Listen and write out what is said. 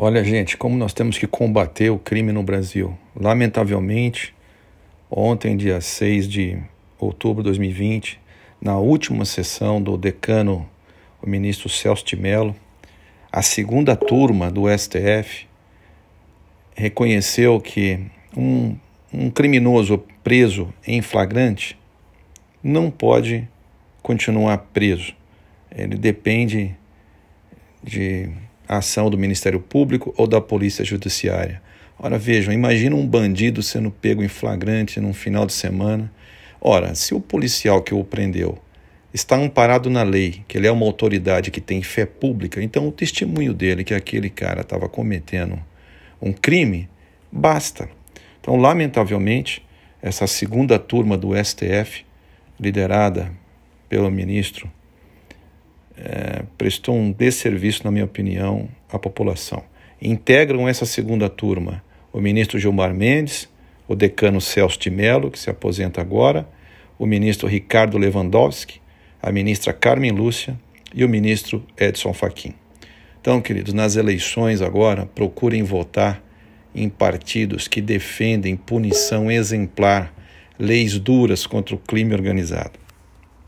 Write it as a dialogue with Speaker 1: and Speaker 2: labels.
Speaker 1: Olha, gente, como nós temos que combater o crime no Brasil. Lamentavelmente, ontem, dia 6 de outubro de 2020, na última sessão do decano, o ministro Celso de Mello, a segunda turma do STF reconheceu que um, um criminoso preso em flagrante não pode continuar preso. Ele depende de ação do Ministério Público ou da Polícia Judiciária. Ora, vejam, imagina um bandido sendo pego em flagrante num final de semana. Ora, se o policial que o prendeu está amparado na lei, que ele é uma autoridade que tem fé pública, então o testemunho dele que aquele cara estava cometendo um crime, basta. Então, lamentavelmente, essa segunda turma do STF, liderada pelo ministro é, prestou um desserviço, na minha opinião, à população. Integram essa segunda turma o ministro Gilmar Mendes, o decano Celso de Mello, que se aposenta agora, o ministro Ricardo Lewandowski, a ministra Carmen Lúcia e o ministro Edson Fachin. Então, queridos, nas eleições agora, procurem votar em partidos que defendem punição exemplar, leis duras contra o crime organizado.